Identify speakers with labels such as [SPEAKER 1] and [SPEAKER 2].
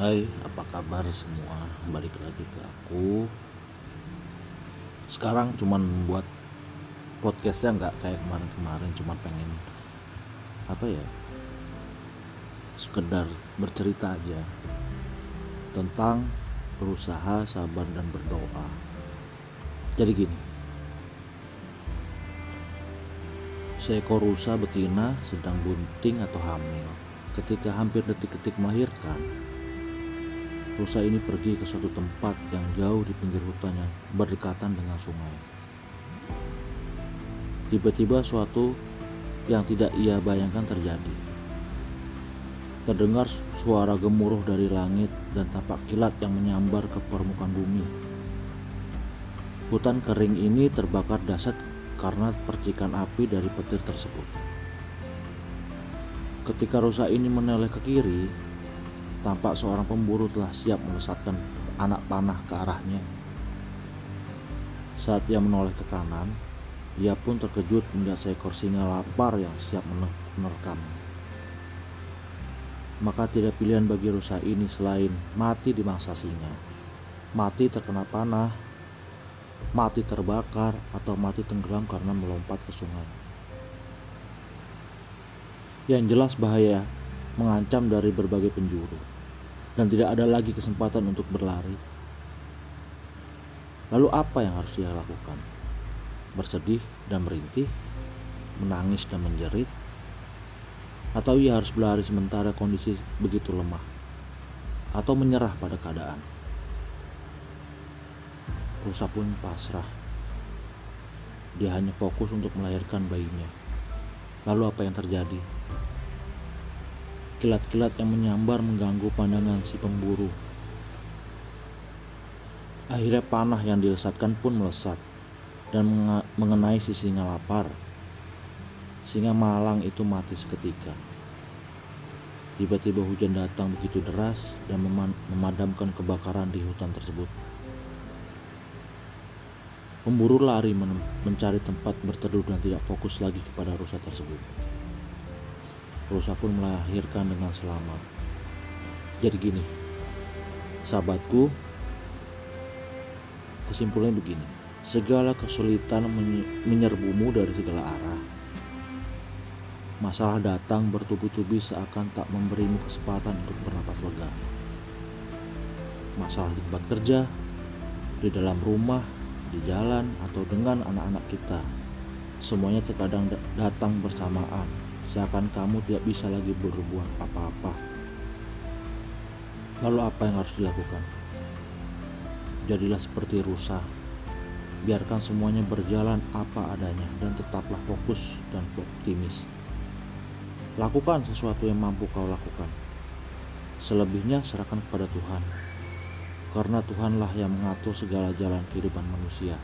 [SPEAKER 1] Hai, apa kabar semua? Balik lagi ke aku. Sekarang cuman buat podcastnya nggak kayak kemarin-kemarin, cuma pengen apa ya? Sekedar bercerita aja tentang berusaha, sabar dan berdoa. Jadi gini. Seekor rusa betina sedang bunting atau hamil. Ketika hampir detik-detik melahirkan, rusa ini pergi ke suatu tempat yang jauh di pinggir hutan yang berdekatan dengan sungai. Tiba-tiba suatu yang tidak ia bayangkan terjadi. Terdengar suara gemuruh dari langit dan tapak kilat yang menyambar ke permukaan bumi. Hutan kering ini terbakar dahsyat karena percikan api dari petir tersebut. Ketika rusa ini menoleh ke kiri, tampak seorang pemburu telah siap melesatkan anak panah ke arahnya. Saat ia menoleh ke kanan, ia pun terkejut melihat seekor singa lapar yang siap menerkam. Maka tidak pilihan bagi rusa ini selain mati di mangsa singa, mati terkena panah, mati terbakar, atau mati tenggelam karena melompat ke sungai. Yang jelas bahaya mengancam dari berbagai penjuru dan tidak ada lagi kesempatan untuk berlari. Lalu apa yang harus dia lakukan? Bersedih dan merintih, menangis dan menjerit, atau ia harus berlari sementara kondisi begitu lemah, atau menyerah pada keadaan. Rusa pun pasrah. Dia hanya fokus untuk melahirkan bayinya. Lalu apa yang terjadi? Kilat-kilat yang menyambar mengganggu pandangan si pemburu. Akhirnya panah yang dilesatkan pun melesat dan mengenai si singa lapar. Singa malang itu mati seketika. Tiba-tiba hujan datang begitu deras dan memadamkan kebakaran di hutan tersebut. Pemburu lari mencari tempat berteduh dan tidak fokus lagi kepada rusa tersebut. Rusa pun melahirkan dengan selamat. Jadi gini, sahabatku, kesimpulannya begini. Segala kesulitan menyerbumu dari segala arah. Masalah datang bertubi-tubi seakan tak memberimu kesempatan untuk bernapas lega. Masalah di tempat kerja, di dalam rumah, di jalan, atau dengan anak-anak kita. Semuanya terkadang datang bersamaan seakan kamu tidak bisa lagi berbuat apa-apa. Lalu apa yang harus dilakukan? Jadilah seperti rusa. Biarkan semuanya berjalan apa adanya dan tetaplah fokus dan optimis. Lakukan sesuatu yang mampu kau lakukan. Selebihnya serahkan kepada Tuhan. Karena Tuhanlah yang mengatur segala jalan kehidupan manusia.